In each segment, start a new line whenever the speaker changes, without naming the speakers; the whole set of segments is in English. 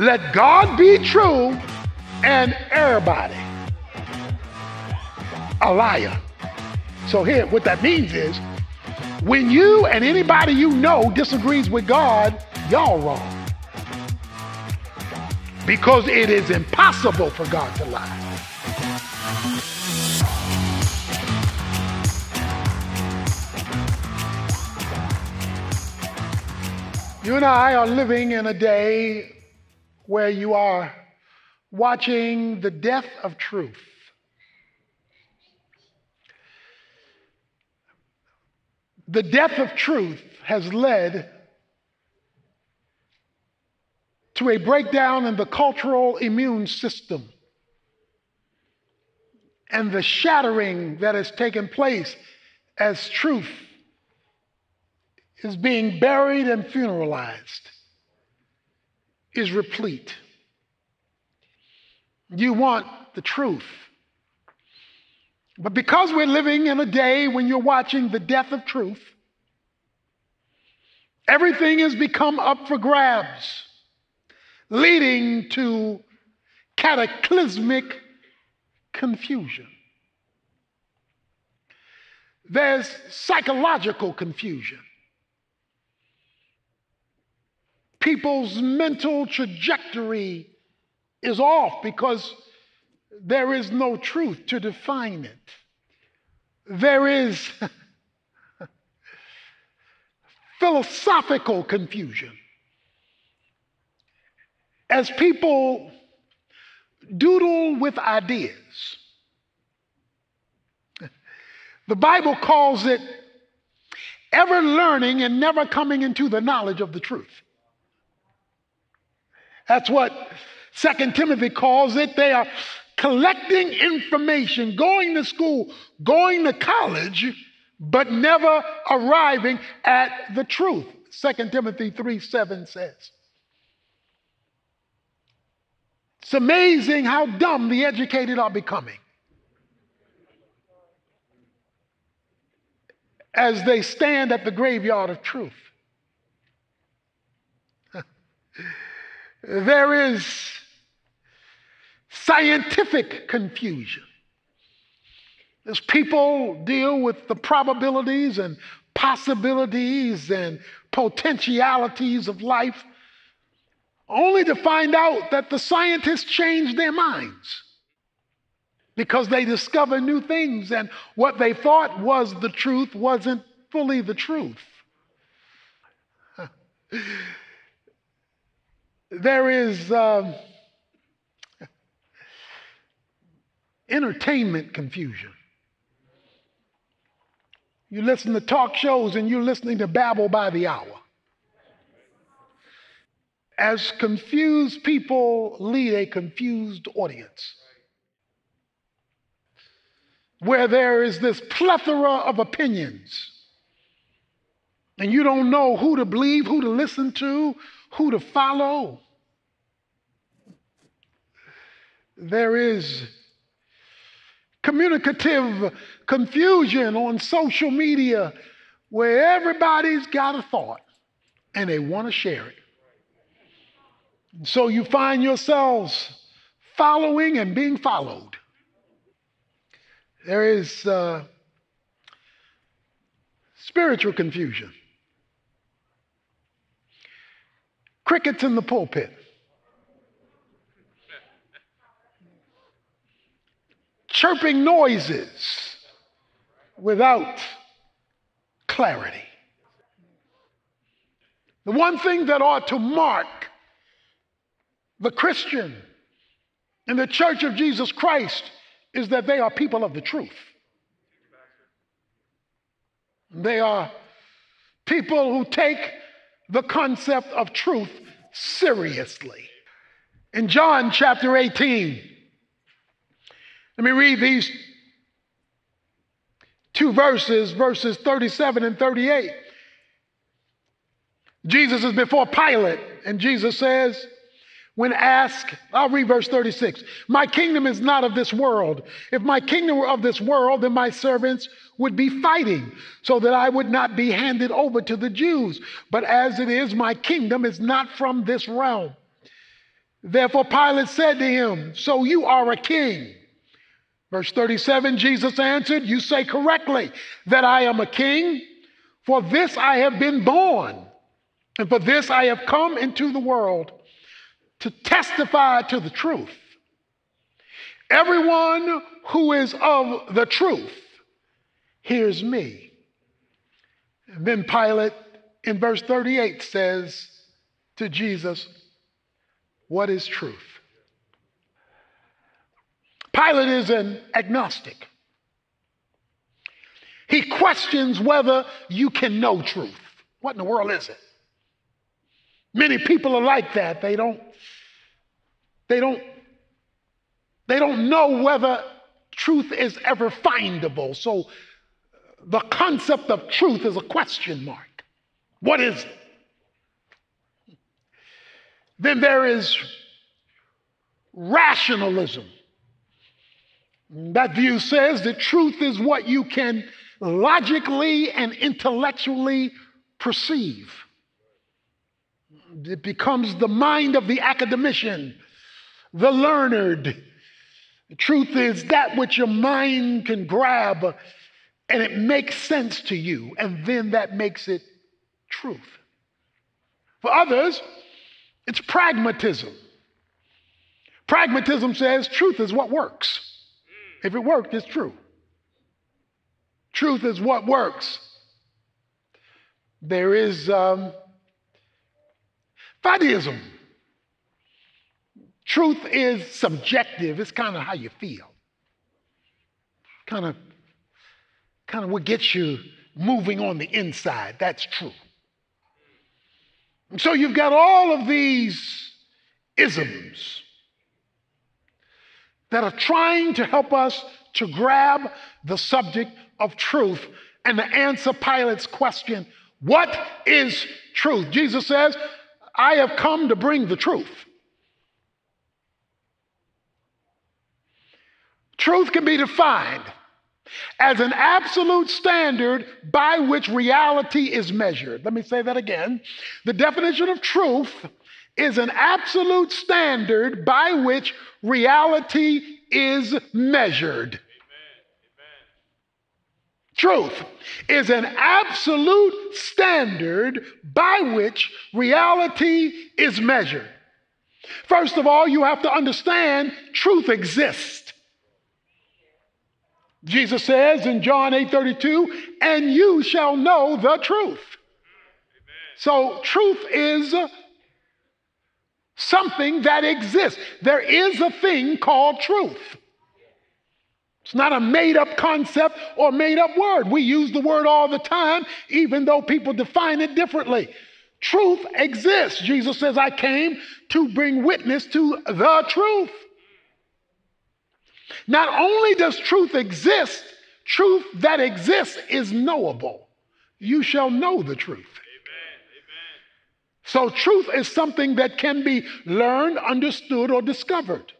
Let God be true and everybody a liar. So here, what that means is when you and anybody you know disagrees with God, y'all wrong. Because it is impossible for God to lie. You and I are living in a day where you are watching the death of truth. The death of truth has led to a breakdown in the cultural immune system and the shattering that has taken place as truth is being buried and funeralized is replete. You want the truth. But because we're living in a day when you're watching the death of truth, everything has become up for grabs, leading to cataclysmic confusion. There's psychological confusion. People's mental trajectory is off because there is no truth to define it. There is philosophical confusion. As people doodle with ideas, the Bible calls it ever learning and never coming into the knowledge of the truth. That's what Second Timothy calls it. They are collecting information, going to school, going to college, but never arriving at the truth. 2 Timothy 3 7 says. It's amazing how dumb the educated are becoming as they stand at the graveyard of truth. there is scientific confusion. As people deal with the probabilities and possibilities and potentialities of life, only to find out that the scientists changed their minds because they discover new things and what they thought was the truth wasn't fully the truth. there is. Uh, entertainment confusion. You listen to talk shows and you're listening to babble by the hour. As confused people lead a confused audience, where there is this plethora of opinions, and you don't know who to believe, who to listen to, who to follow. There is communicative confusion on social media where everybody's got a thought and they want to share it. So you find yourselves following and being followed. There is uh, spiritual confusion. Crickets in the pulpit. chirping noises without clarity. The one thing that ought to mark the Christian in the church of Jesus Christ is that they are people of the truth. They are people who take the concept of truth seriously. In John chapter 18, let me read these two verses, verses 37 and 38. Jesus is before Pilate, and Jesus says, when asked, I'll read verse 36 My kingdom is not of this world. If my kingdom were of this world, then my servants would be fighting so that I would not be handed over to the Jews. But as it is, my kingdom is not from this realm. Therefore, Pilate said to him, So you are a king. Verse 37 Jesus answered, You say correctly that I am a king. For this I have been born, and for this I have come into the world to testify to the truth. Everyone who is of the truth hears me. And then Pilate in verse 38 says to Jesus, What is truth? Pilate is an agnostic. He questions whether you can know truth. What in the world is it? Many people are like that. They don't, they don't, they don't know whether truth is ever findable. So uh, the concept of truth is a question mark. What is it? Then there is rationalism. That view says that truth is what you can logically and intellectually perceive. It becomes the mind of the academician, the learned. The truth is that which your mind can grab and it makes sense to you, and then that makes it truth. For others, it's pragmatism. Pragmatism says truth is what works. If it worked, it's true. Truth is what works. There is um, Faddeism. Truth is subjective. It's kind of how you feel. Kind of, kind of what gets you moving on the inside. That's true. And so you've got all of these isms that are trying to help us to grab the subject of truth and to answer Pilate's question what is truth? Jesus says, I have come to bring the truth. Truth can be defined as an absolute standard by which reality is measured. Let me say that again. The definition of truth is an absolute standard by which reality is measured. Truth is an absolute standard by which reality is measured. First of all, you have to understand truth exists. Jesus says in John 8 32, and you shall know the truth. So, truth is something that exists. There is a thing called truth. It's not a made up concept or made up word. We use the word all the time, even though people define it differently. Truth exists. Jesus says, I came to bring witness to the truth. Not only does truth exist, truth that exists is knowable. You shall know the truth. So, truth is something that can be learned, understood, or discovered.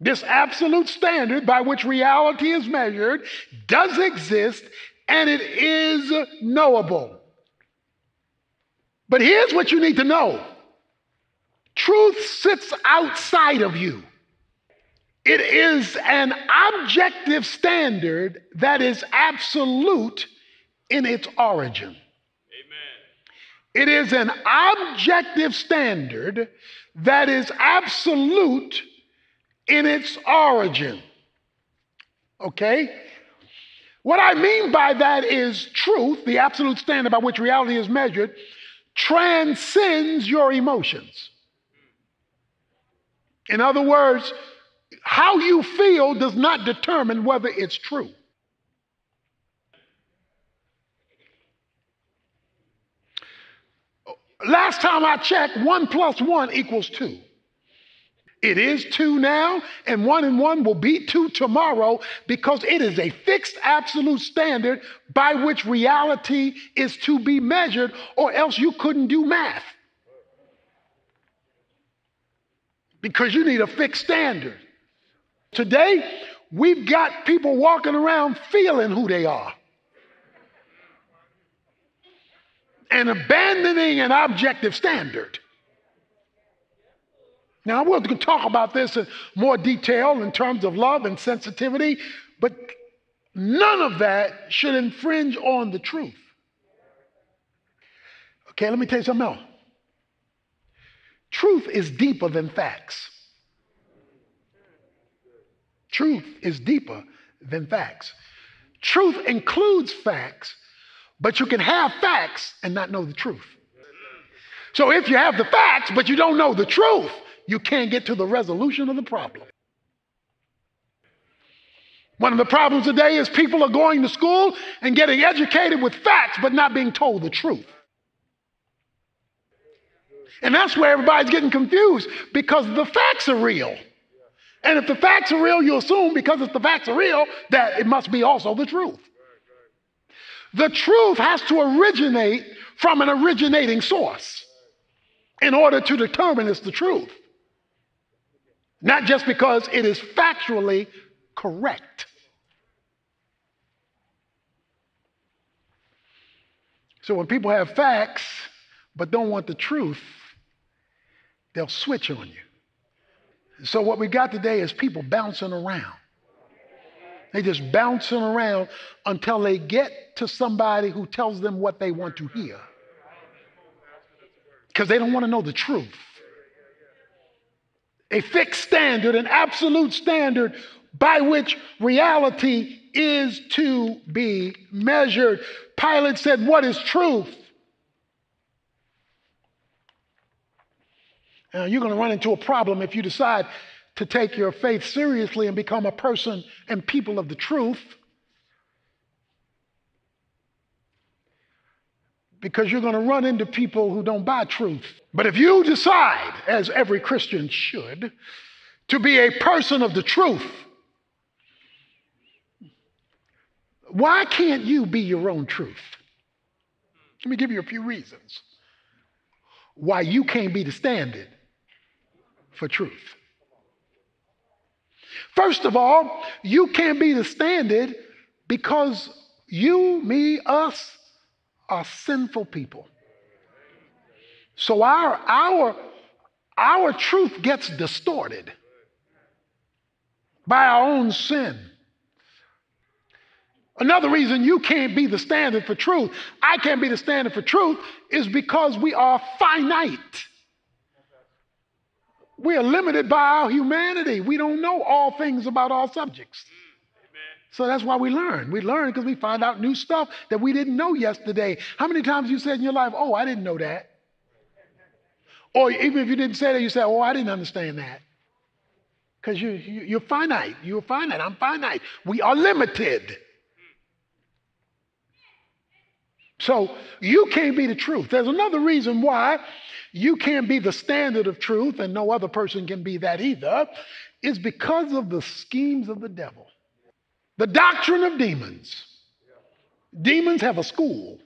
This absolute standard by which reality is measured does exist and it is knowable. But here's what you need to know truth sits outside of you. It is an objective standard that is absolute in its origin. Amen. It is an objective standard that is absolute in its origin. Okay? What I mean by that is truth, the absolute standard by which reality is measured, transcends your emotions. In other words, how you feel does not determine whether it's true. Last time I checked, one plus one equals two. It is two now, and one and one will be two tomorrow because it is a fixed absolute standard by which reality is to be measured, or else you couldn't do math. Because you need a fixed standard. Today, we've got people walking around feeling who they are and abandoning an objective standard. Now, we'll talk about this in more detail in terms of love and sensitivity, but none of that should infringe on the truth. Okay, let me tell you something else. Truth is deeper than facts. Truth is deeper than facts. Truth includes facts, but you can have facts and not know the truth. So if you have the facts, but you don't know the truth, you can't get to the resolution of the problem. One of the problems today is people are going to school and getting educated with facts, but not being told the truth. And that's where everybody's getting confused because the facts are real. And if the facts are real, you assume because if the facts are real, that it must be also the truth. The truth has to originate from an originating source in order to determine it's the truth. Not just because it is factually correct. So when people have facts but don't want the truth, they'll switch on you. So what we got today is people bouncing around. They just bouncing around until they get to somebody who tells them what they want to hear. Because they don't want to know the truth. A fixed standard, an absolute standard by which reality is to be measured. Pilate said, What is truth? Now, you're going to run into a problem if you decide to take your faith seriously and become a person and people of the truth. Because you're going to run into people who don't buy truth. But if you decide, as every Christian should, to be a person of the truth, why can't you be your own truth? Let me give you a few reasons why you can't be the standard for truth. First of all, you can't be the standard because you, me, us are sinful people. So our our our truth gets distorted by our own sin. Another reason you can't be the standard for truth, I can't be the standard for truth, is because we are finite. We are limited by our humanity. We don't know all things about all subjects. So that's why we learn. We learn because we find out new stuff that we didn't know yesterday. How many times you said in your life, "Oh, I didn't know that," or even if you didn't say that, you said, "Oh, I didn't understand that," because you, you, you're finite. You're finite. I'm finite. We are limited. So you can't be the truth. There's another reason why you can't be the standard of truth, and no other person can be that either, is because of the schemes of the devil. The doctrine of demons. Demons have a school,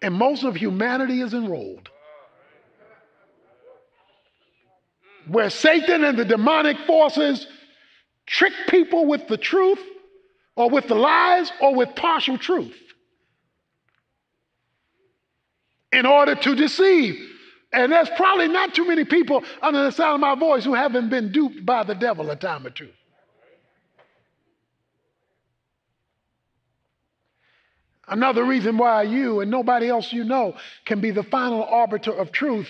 and most of humanity is enrolled. Where Satan and the demonic forces trick people with the truth, or with the lies, or with partial truth in order to deceive. And there's probably not too many people under the sound of my voice who haven't been duped by the devil a time or two. Another reason why you and nobody else you know can be the final arbiter of truth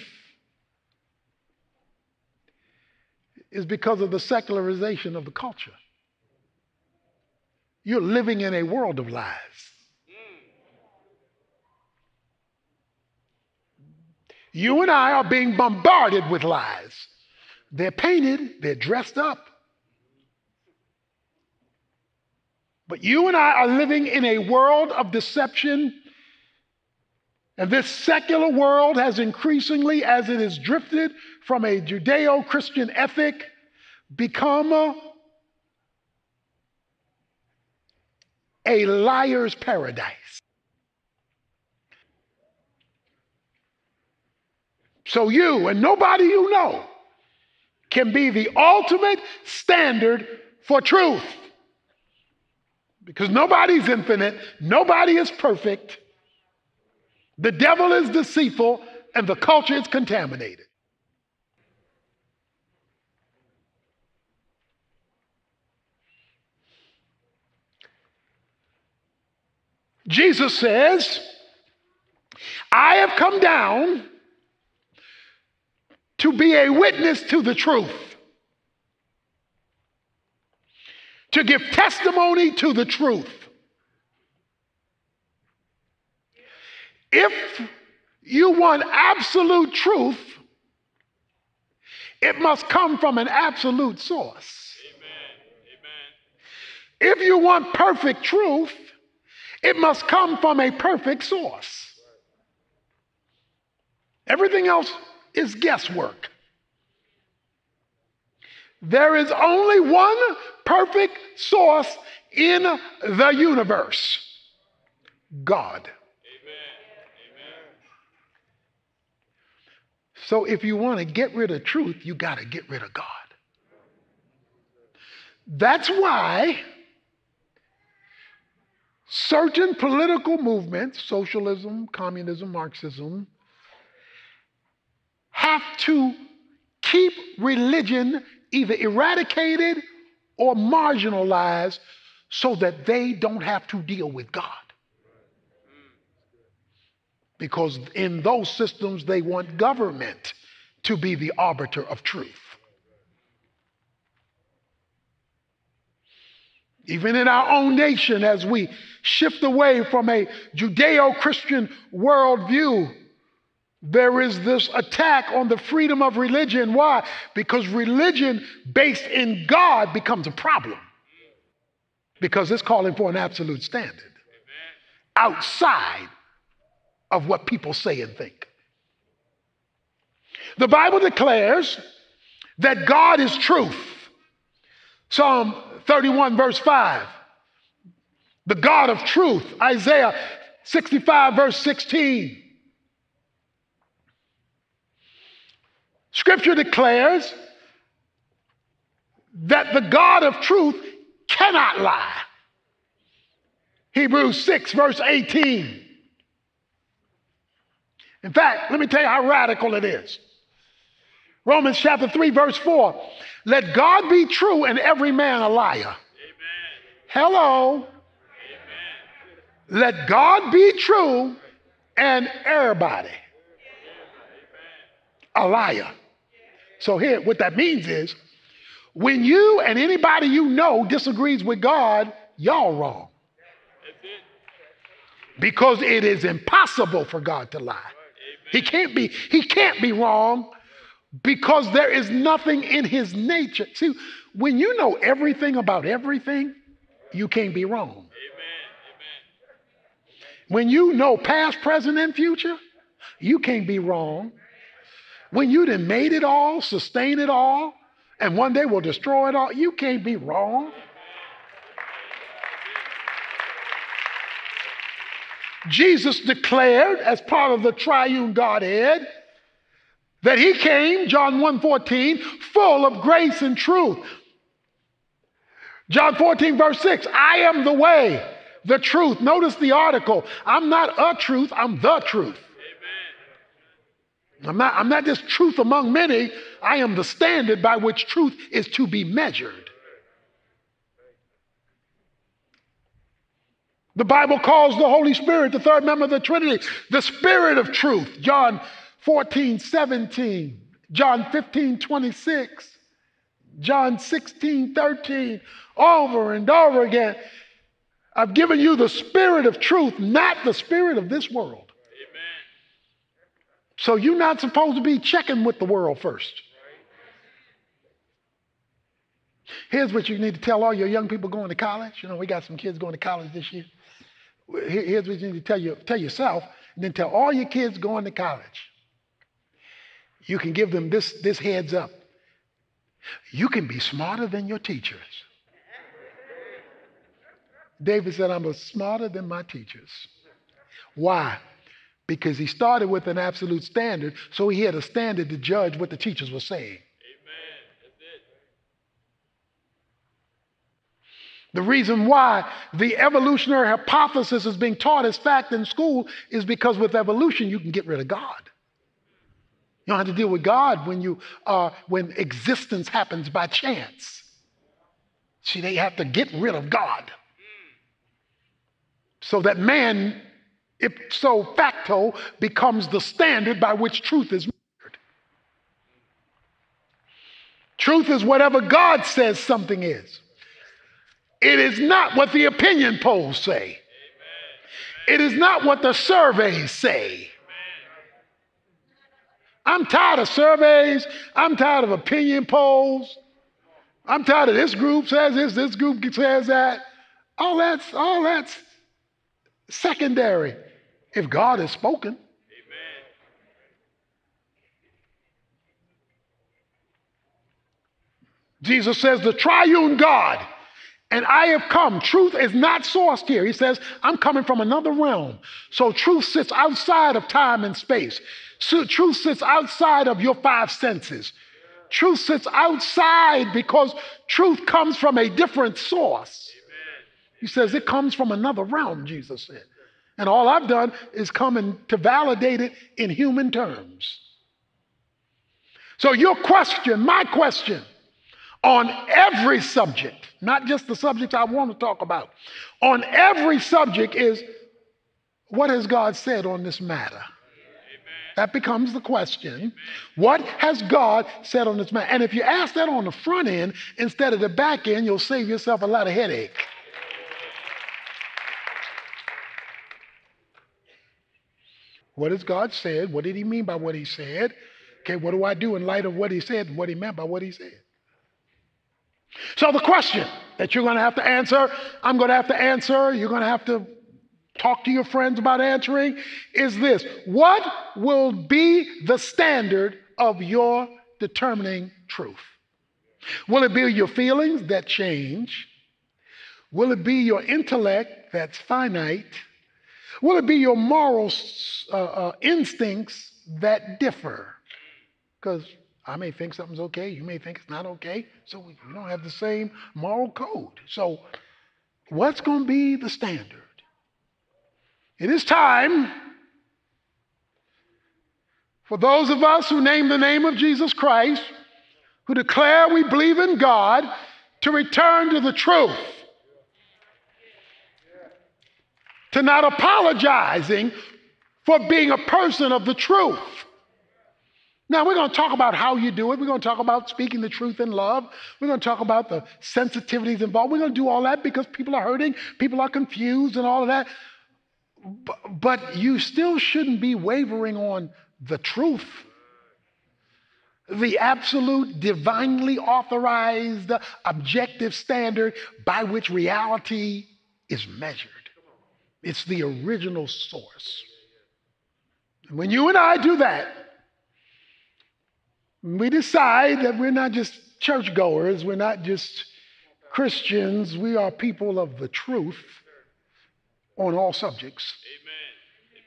is because of the secularization of the culture. You're living in a world of lies. You and I are being bombarded with lies. They're painted, they're dressed up. But you and I are living in a world of deception. And this secular world has increasingly, as it has drifted from a Judeo Christian ethic, become a, a liar's paradise. So you and nobody you know can be the ultimate standard for truth because nobody's infinite, nobody is perfect. The devil is deceitful, and the culture is contaminated. Jesus says, I have come down to be a witness to the truth. To give testimony to the truth. If you want absolute truth, it must come from an absolute source. Amen. If you want perfect truth, it must come from a perfect source. Everything else is guesswork. There is only one perfect source in the universe God. So if you want to get rid of truth, you got to get rid of God. That's why certain political movements, socialism, communism, Marxism, have to keep religion either eradicated or marginalized so that they don't have to deal with God. Because in those systems, they want government to be the arbiter of truth. Even in our own nation, as we shift away from a Judeo Christian worldview, there is this attack on the freedom of religion. Why? Because religion based in God becomes a problem. Because it's calling for an absolute standard outside of what people say and think. The Bible declares that God is truth. Psalm 31, verse 5. The God of truth. Isaiah 65, verse 16. Scripture declares that the God of truth cannot lie. Hebrews 6, verse 18. In fact, let me tell you how radical it is. Romans chapter 3, verse 4. Let God be true and every man a liar. Amen. Hello. Amen. Let God be true and everybody a liar. So, here, what that means is when you and anybody you know disagrees with God, y'all wrong. Because it is impossible for God to lie. He can't be, he can't be wrong because there is nothing in his nature. See, when you know everything about everything, you can't be wrong. Amen. When you know past, present, and future, you can't be wrong. When you done made it all, sustain it all, and one day will destroy it all, you can't be wrong. Jesus declared as part of the triune Godhead that he came, John 1:14, full of grace and truth. John 14, verse 6, I am the way, the truth. Notice the article. I'm not a truth, I'm the truth. I'm not, I'm not just truth among many, I am the standard by which truth is to be measured. The Bible calls the Holy Spirit, the third member of the Trinity, the Spirit of truth. John 14, 17, John 15, 26, John 16, 13, over and over again. I've given you the Spirit of truth, not the Spirit of this world. So you're not supposed to be checking with the world first. Here's what you need to tell all your young people going to college. You know, we got some kids going to college this year here's what you need to tell, you, tell yourself, and then tell all your kids going to college. You can give them this, this heads up. You can be smarter than your teachers. David said, I'm smarter than my teachers. Why? Because he started with an absolute standard, so he had a standard to judge what the teachers were saying. The reason why the evolutionary hypothesis is being taught as fact in school is because with evolution you can get rid of God. You don't have to deal with God when you uh, when existence happens by chance. See, they have to get rid of God. So that man, ipso facto, becomes the standard by which truth is measured. Truth is whatever God says something is. It is not what the opinion polls say. It is not what the surveys say. I'm tired of surveys. I'm tired of opinion polls. I'm tired of this group says this, this group says that. All that's all that's secondary. If God has spoken. Amen. Jesus says the triune God and I have come. Truth is not sourced here. He says, I'm coming from another realm. So truth sits outside of time and space. So truth sits outside of your five senses. Truth sits outside because truth comes from a different source. He says it comes from another realm, Jesus said. And all I've done is come and to validate it in human terms. So your question, my question, on every subject, not just the subjects I want to talk about, on every subject is what has God said on this matter? That becomes the question. What has God said on this matter? And if you ask that on the front end instead of the back end, you'll save yourself a lot of headache. What has God said? What did he mean by what he said? Okay, what do I do in light of what he said, and what he meant by what he said? So, the question that you're going to have to answer, I'm going to have to answer, you're going to have to talk to your friends about answering, is this What will be the standard of your determining truth? Will it be your feelings that change? Will it be your intellect that's finite? Will it be your moral uh, uh, instincts that differ? Because I may think something's okay, you may think it's not okay. So we don't have the same moral code. So, what's going to be the standard? It is time for those of us who name the name of Jesus Christ, who declare we believe in God, to return to the truth. To not apologizing for being a person of the truth. Now, we're going to talk about how you do it. We're going to talk about speaking the truth in love. We're going to talk about the sensitivities involved. We're going to do all that because people are hurting, people are confused, and all of that. But you still shouldn't be wavering on the truth, the absolute, divinely authorized, objective standard by which reality is measured. It's the original source. And when you and I do that, we decide that we're not just churchgoers, we're not just Christians, we are people of the truth on all subjects.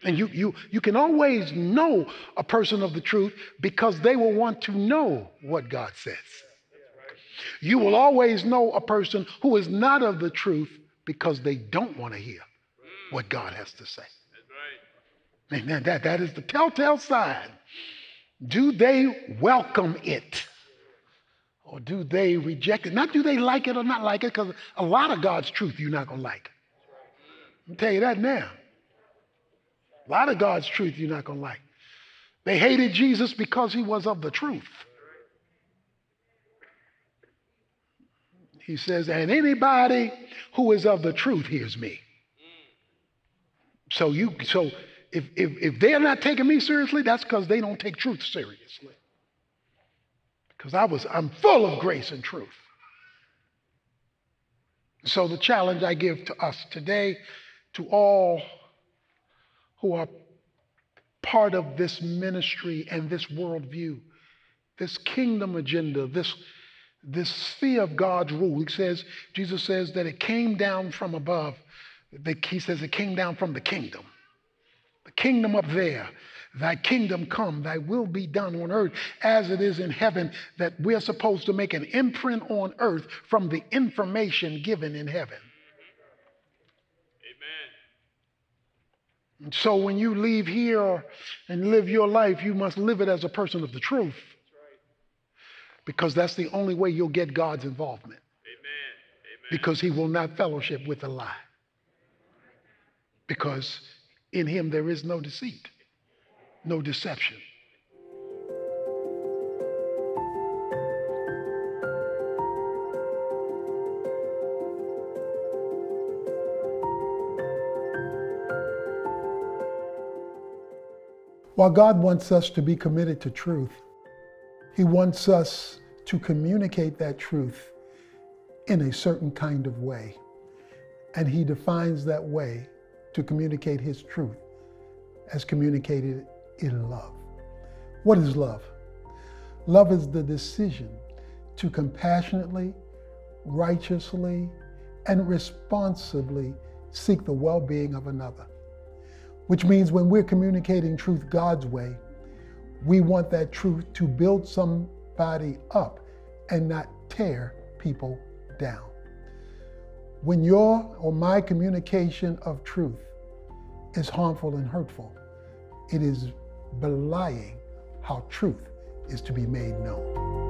And you, you, you can always know a person of the truth because they will want to know what God says. You will always know a person who is not of the truth because they don't want to hear what God has to say. And that, that is the telltale sign do they welcome it? Or do they reject it? Not do they like it or not like it, because a lot of God's truth you're not going to like. I'll tell you that now. A lot of God's truth you're not going to like. They hated Jesus because he was of the truth. He says, and anybody who is of the truth hears me. So you so if, if, if they're not taking me seriously, that's because they don't take truth seriously. Because I was, I'm full of grace and truth. So the challenge I give to us today, to all who are part of this ministry and this worldview, this kingdom agenda, this, this sphere of God's rule. He says, Jesus says that it came down from above. He says it came down from the kingdom the kingdom up there. Thy kingdom come, thy will be done on earth as it is in heaven, that we're supposed to make an imprint on earth from the information given in heaven. Amen. And so when you leave here and live your life, you must live it as a person of the truth. Because that's the only way you'll get God's involvement. Amen. Amen. Because he will not fellowship with a lie. Because in him there is no deceit, no deception. While God wants us to be committed to truth, He wants us to communicate that truth in a certain kind of way. And He defines that way to communicate His truth as communicated in love. What is love? Love is the decision to compassionately, righteously, and responsibly seek the well being of another. Which means when we're communicating truth God's way, we want that truth to build somebody up and not tear people down. When your or my communication of truth is harmful and hurtful, it is belying how truth is to be made known.